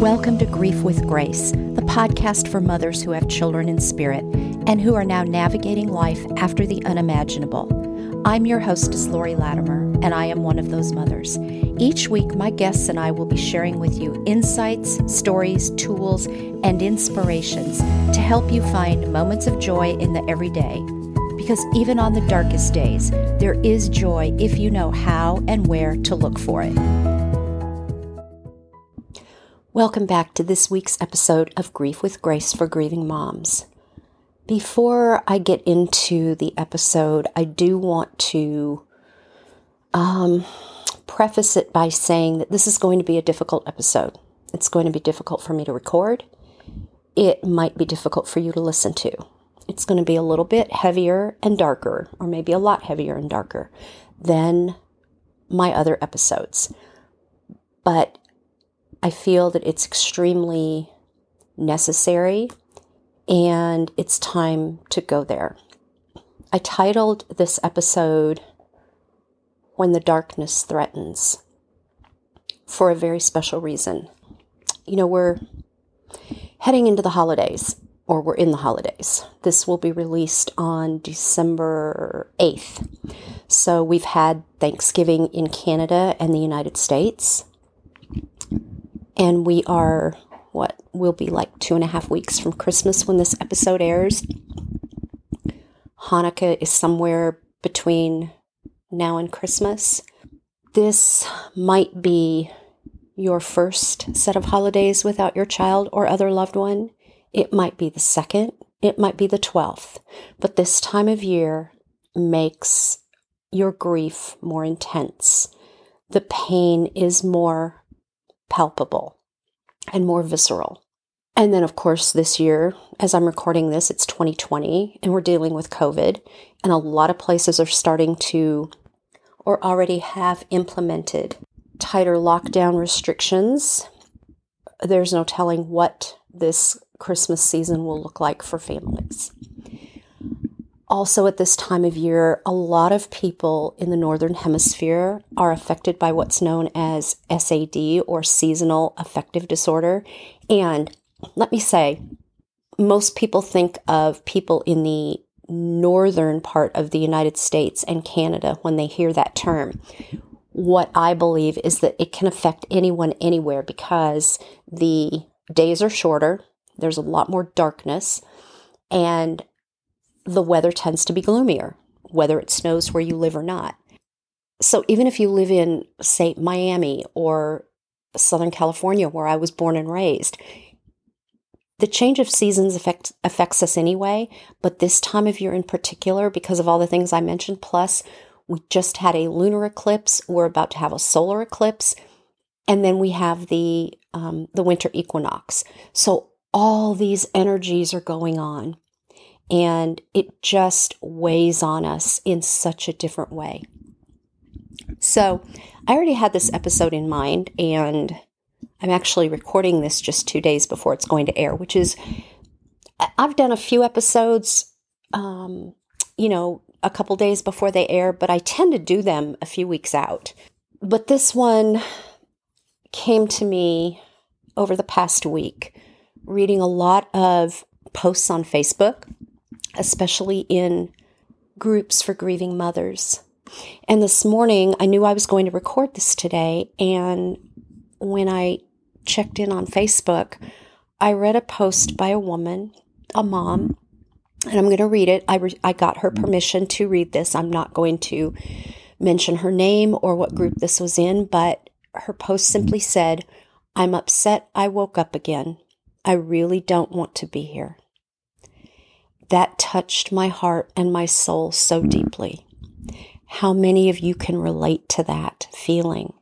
Welcome to Grief with Grace, the podcast for mothers who have children in spirit and who are now navigating life after the unimaginable. I'm your hostess, Lori Latimer, and I am one of those mothers. Each week, my guests and I will be sharing with you insights, stories, tools, and inspirations to help you find moments of joy in the everyday. Because even on the darkest days, there is joy if you know how and where to look for it. Welcome back to this week's episode of Grief with Grace for Grieving Moms. Before I get into the episode, I do want to um, preface it by saying that this is going to be a difficult episode. It's going to be difficult for me to record. It might be difficult for you to listen to. It's going to be a little bit heavier and darker, or maybe a lot heavier and darker than my other episodes. But I feel that it's extremely necessary and it's time to go there. I titled this episode When the Darkness Threatens for a very special reason. You know, we're heading into the holidays, or we're in the holidays. This will be released on December 8th. So we've had Thanksgiving in Canada and the United States and we are what will be like two and a half weeks from Christmas when this episode airs. Hanukkah is somewhere between now and Christmas. This might be your first set of holidays without your child or other loved one. It might be the second. It might be the 12th. But this time of year makes your grief more intense. The pain is more palpable and more visceral. And then, of course, this year, as I'm recording this, it's 2020 and we're dealing with COVID. And a lot of places are starting to or already have implemented tighter lockdown restrictions. There's no telling what this Christmas season will look like for families. Also, at this time of year, a lot of people in the Northern Hemisphere are affected by what's known as SAD or seasonal affective disorder. And let me say, most people think of people in the northern part of the United States and Canada when they hear that term. What I believe is that it can affect anyone anywhere because the days are shorter, there's a lot more darkness, and the weather tends to be gloomier, whether it snows where you live or not. So even if you live in, say, Miami or Southern California, where I was born and raised, the change of seasons affect, affects us anyway, but this time of year in particular, because of all the things I mentioned, plus we just had a lunar eclipse, we're about to have a solar eclipse, and then we have the um, the winter equinox. So all these energies are going on and it just weighs on us in such a different way. So, I already had this episode in mind, and I'm actually recording this just two days before it's going to air, which is, I've done a few episodes, um, you know, a couple days before they air, but I tend to do them a few weeks out. But this one came to me over the past week, reading a lot of posts on Facebook especially in groups for grieving mothers. And this morning, I knew I was going to record this today. And when I checked in on Facebook, I read a post by a woman, a mom, and I'm going to read it. I, re- I got her permission to read this. I'm not going to mention her name or what group this was in, but her post simply said, I'm upset I woke up again. I really don't want to be here that touched my heart and my soul so mm. deeply. How many of you can relate to that feeling?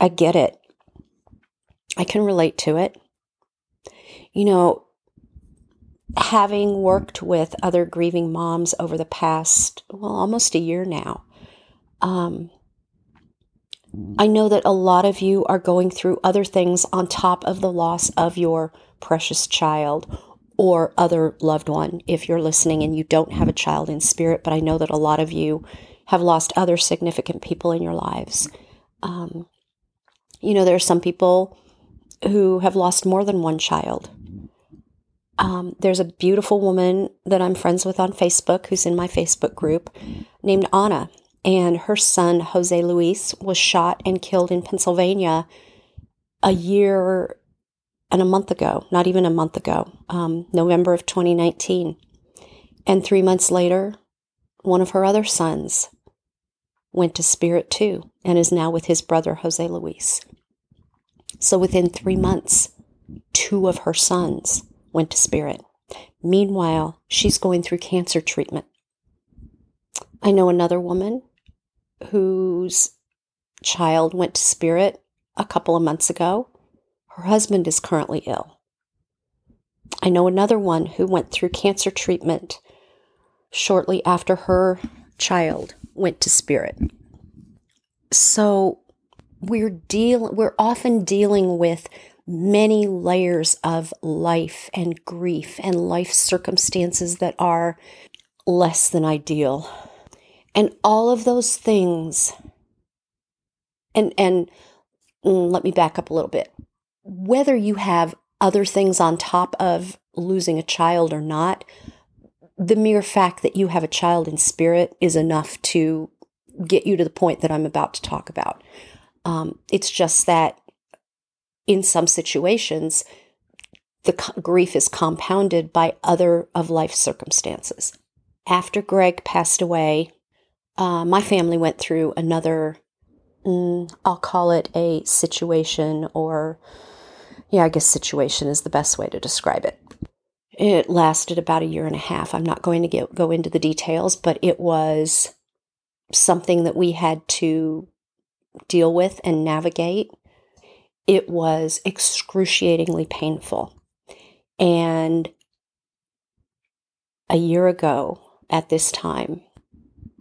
I get it. I can relate to it. You know, having worked with other grieving moms over the past, well, almost a year now, um, I know that a lot of you are going through other things on top of the loss of your precious child or other loved one if you're listening and you don't have a child in spirit, but I know that a lot of you have lost other significant people in your lives. Um, you know, there are some people who have lost more than one child. Um, there's a beautiful woman that I'm friends with on Facebook who's in my Facebook group named Anna, and her son, Jose Luis, was shot and killed in Pennsylvania a year and a month ago, not even a month ago, um, November of 2019. And three months later, one of her other sons went to spirit too and is now with his brother, Jose Luis. So within three months, two of her sons went to spirit. Meanwhile, she's going through cancer treatment. I know another woman whose child went to spirit a couple of months ago. Her husband is currently ill. I know another one who went through cancer treatment shortly after her child went to spirit. So we're deal we're often dealing with many layers of life and grief and life circumstances that are less than ideal. And all of those things and and mm, let me back up a little bit. Whether you have other things on top of losing a child or not, the mere fact that you have a child in spirit is enough to get you to the point that I'm about to talk about. Um, it's just that in some situations, the co- grief is compounded by other of life circumstances. After Greg passed away, uh, my family went through another, mm, I'll call it a situation, or yeah, I guess situation is the best way to describe it. It lasted about a year and a half. I'm not going to get, go into the details, but it was something that we had to deal with and navigate. It was excruciatingly painful. And a year ago at this time,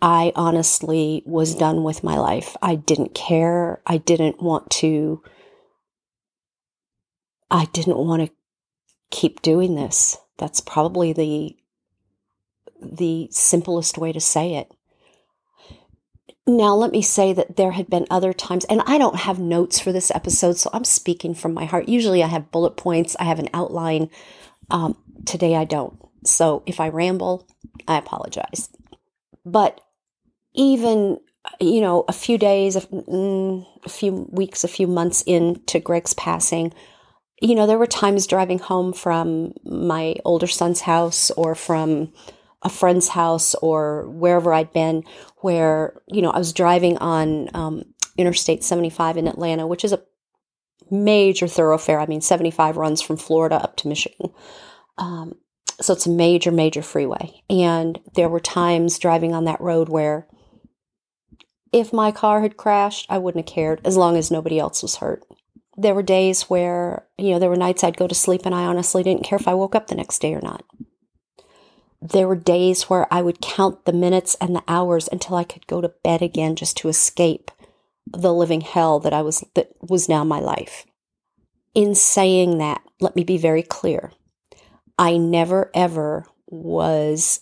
I honestly was done with my life. I didn't care. I didn't want to. I didn't want to keep doing this. That's probably the the simplest way to say it. Now, let me say that there had been other times, and I don't have notes for this episode, so I'm speaking from my heart. Usually I have bullet points, I have an outline. Um, today I don't. So if I ramble, I apologize. But even, you know, a few days, mm, a few weeks, a few months into Greg's passing, you know, there were times driving home from my older son's house or from a friend's house or wherever I'd been where, you know, I was driving on um, Interstate 75 in Atlanta, which is a major thoroughfare. I mean, 75 runs from Florida up to Michigan. Um, so it's a major, major freeway. And there were times driving on that road where if my car had crashed, I wouldn't have cared as long as nobody else was hurt there were days where, you know, there were nights I'd go to sleep and I honestly didn't care if I woke up the next day or not. There were days where I would count the minutes and the hours until I could go to bed again just to escape the living hell that I was that was now my life. In saying that, let me be very clear. I never ever was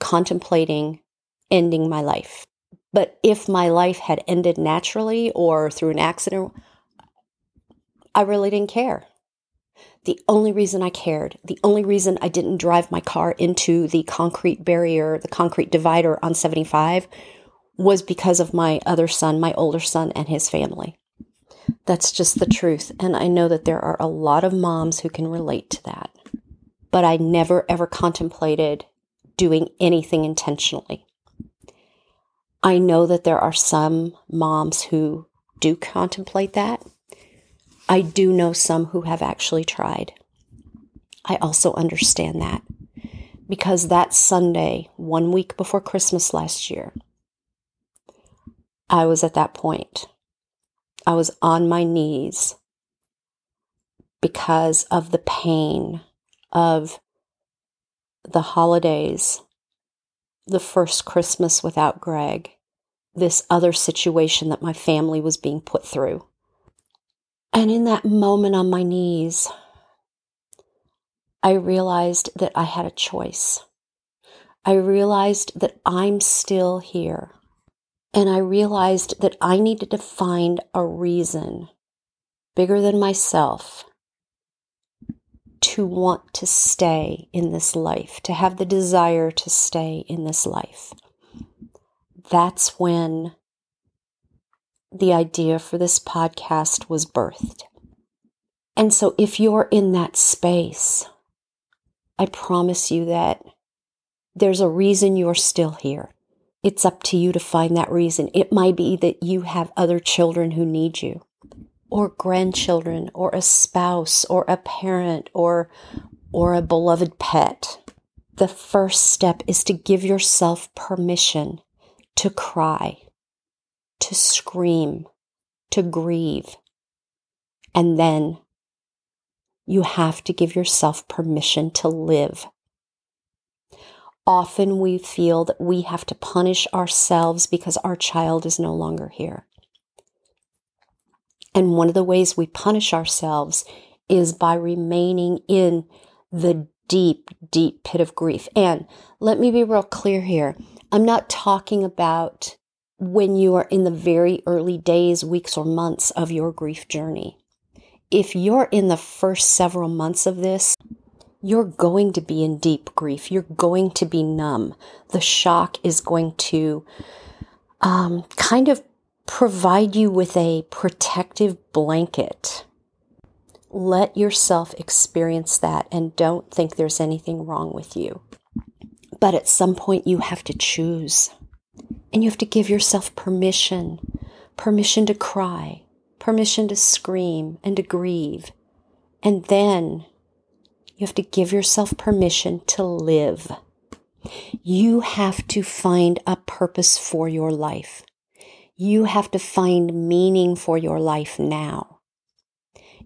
contemplating ending my life. But if my life had ended naturally or through an accident, I really didn't care. The only reason I cared, the only reason I didn't drive my car into the concrete barrier, the concrete divider on 75, was because of my other son, my older son, and his family. That's just the truth. And I know that there are a lot of moms who can relate to that. But I never ever contemplated doing anything intentionally. I know that there are some moms who do contemplate that. I do know some who have actually tried. I also understand that because that Sunday, one week before Christmas last year, I was at that point. I was on my knees because of the pain of the holidays, the first Christmas without Greg, this other situation that my family was being put through. And in that moment on my knees, I realized that I had a choice. I realized that I'm still here. And I realized that I needed to find a reason bigger than myself to want to stay in this life, to have the desire to stay in this life. That's when the idea for this podcast was birthed. And so, if you're in that space, I promise you that there's a reason you're still here. It's up to you to find that reason. It might be that you have other children who need you, or grandchildren, or a spouse, or a parent, or, or a beloved pet. The first step is to give yourself permission to cry, to scream, to grieve. And then you have to give yourself permission to live. Often we feel that we have to punish ourselves because our child is no longer here. And one of the ways we punish ourselves is by remaining in the deep, deep pit of grief. And let me be real clear here. I'm not talking about when you are in the very early days, weeks, or months of your grief journey. If you're in the first several months of this, you're going to be in deep grief. You're going to be numb. The shock is going to um, kind of provide you with a protective blanket. Let yourself experience that and don't think there's anything wrong with you. But at some point, you have to choose. And you have to give yourself permission permission to cry, permission to scream and to grieve. And then you have to give yourself permission to live. You have to find a purpose for your life. You have to find meaning for your life now.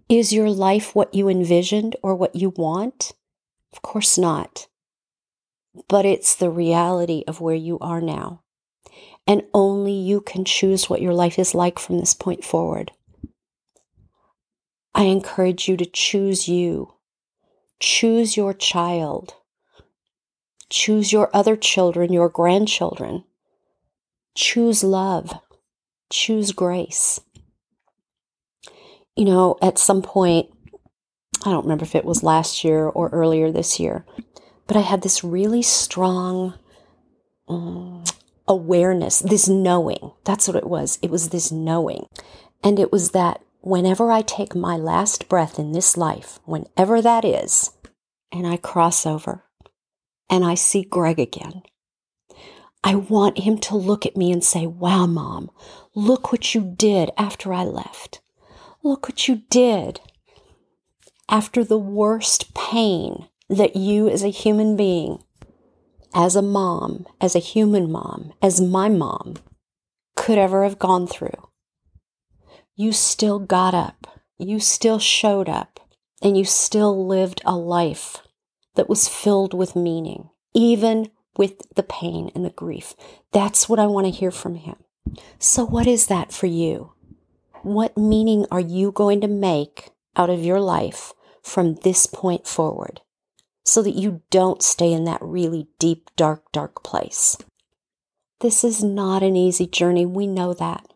Is your life what you envisioned or what you want? Of course not. But it's the reality of where you are now and only you can choose what your life is like from this point forward. I encourage you to choose you. Choose your child. Choose your other children, your grandchildren. Choose love. Choose grace. You know, at some point, I don't remember if it was last year or earlier this year, but I had this really strong um, awareness, this knowing. That's what it was. It was this knowing. And it was that whenever I take my last breath in this life, whenever that is, and I cross over and I see Greg again, I want him to look at me and say, Wow, mom, look what you did after I left. Look what you did after the worst pain that you as a human being as a mom, as a human mom, as my mom could ever have gone through. You still got up, you still showed up, and you still lived a life that was filled with meaning, even with the pain and the grief. That's what I want to hear from him. So, what is that for you? What meaning are you going to make out of your life from this point forward? So that you don't stay in that really deep, dark, dark place. This is not an easy journey. We know that.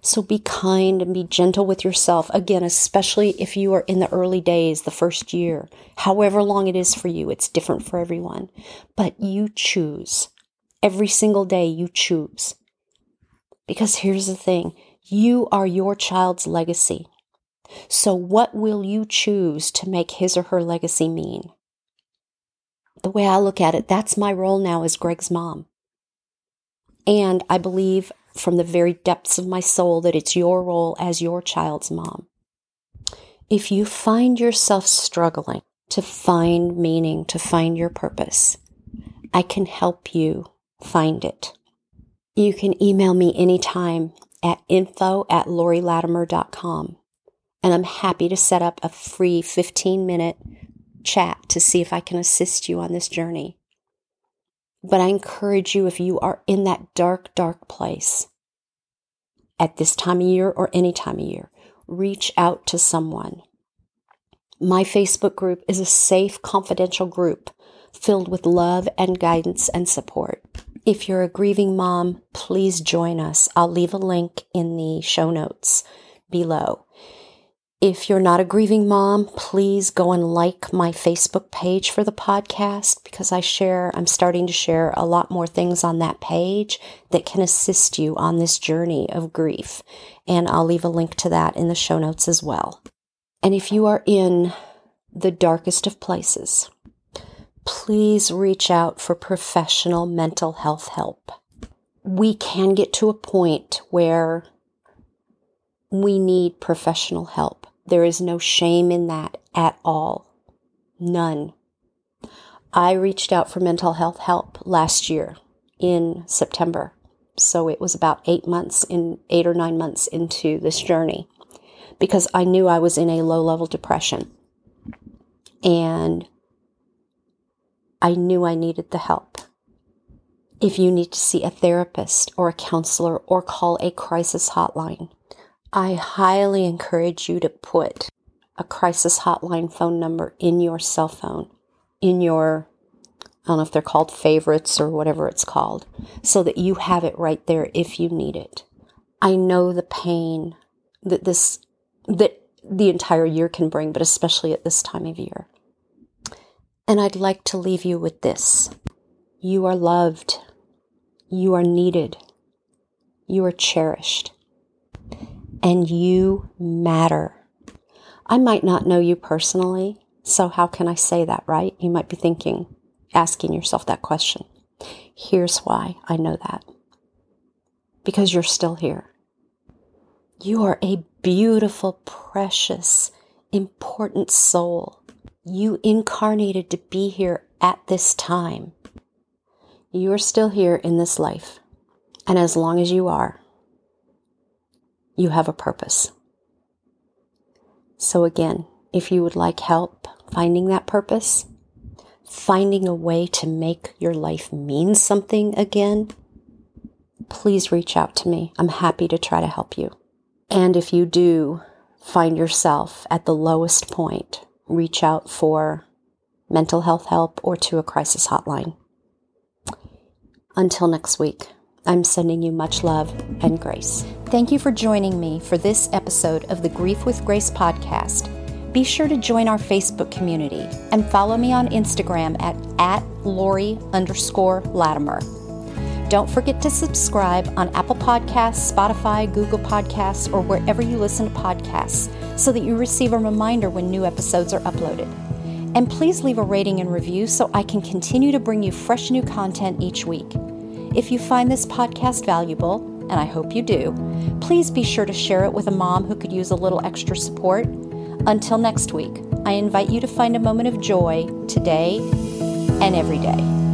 So be kind and be gentle with yourself. Again, especially if you are in the early days, the first year, however long it is for you, it's different for everyone. But you choose. Every single day, you choose. Because here's the thing you are your child's legacy. So, what will you choose to make his or her legacy mean? The way I look at it, that's my role now as Greg's mom. And I believe from the very depths of my soul that it's your role as your child's mom. If you find yourself struggling to find meaning, to find your purpose, I can help you find it. You can email me anytime at info at lorilatimer.com. And I'm happy to set up a free 15 minute chat to see if I can assist you on this journey. But I encourage you, if you are in that dark, dark place at this time of year or any time of year, reach out to someone. My Facebook group is a safe, confidential group filled with love and guidance and support. If you're a grieving mom, please join us. I'll leave a link in the show notes below. If you're not a grieving mom, please go and like my Facebook page for the podcast because I share, I'm starting to share a lot more things on that page that can assist you on this journey of grief. And I'll leave a link to that in the show notes as well. And if you are in the darkest of places, please reach out for professional mental health help. We can get to a point where we need professional help. There is no shame in that at all. None. I reached out for mental health help last year in September. So it was about eight months in eight or nine months into this journey because I knew I was in a low level depression. And I knew I needed the help. If you need to see a therapist or a counselor or call a crisis hotline, I highly encourage you to put a crisis hotline phone number in your cell phone, in your, I don't know if they're called favorites or whatever it's called, so that you have it right there if you need it. I know the pain that this, that the entire year can bring, but especially at this time of year. And I'd like to leave you with this you are loved, you are needed, you are cherished and you matter. I might not know you personally, so how can I say that, right? You might be thinking, asking yourself that question. Here's why I know that because you're still here. You are a beautiful, precious, important soul. You incarnated to be here at this time. You are still here in this life. And as long as you are, you have a purpose. So, again, if you would like help finding that purpose, finding a way to make your life mean something again, please reach out to me. I'm happy to try to help you. And if you do find yourself at the lowest point, reach out for mental health help or to a crisis hotline. Until next week. I'm sending you much love and grace. Thank you for joining me for this episode of the Grief with Grace podcast. Be sure to join our Facebook community and follow me on Instagram at, at Lori underscore Latimer. Don't forget to subscribe on Apple Podcasts, Spotify, Google Podcasts, or wherever you listen to podcasts so that you receive a reminder when new episodes are uploaded. And please leave a rating and review so I can continue to bring you fresh new content each week. If you find this podcast valuable, and I hope you do, please be sure to share it with a mom who could use a little extra support. Until next week, I invite you to find a moment of joy today and every day.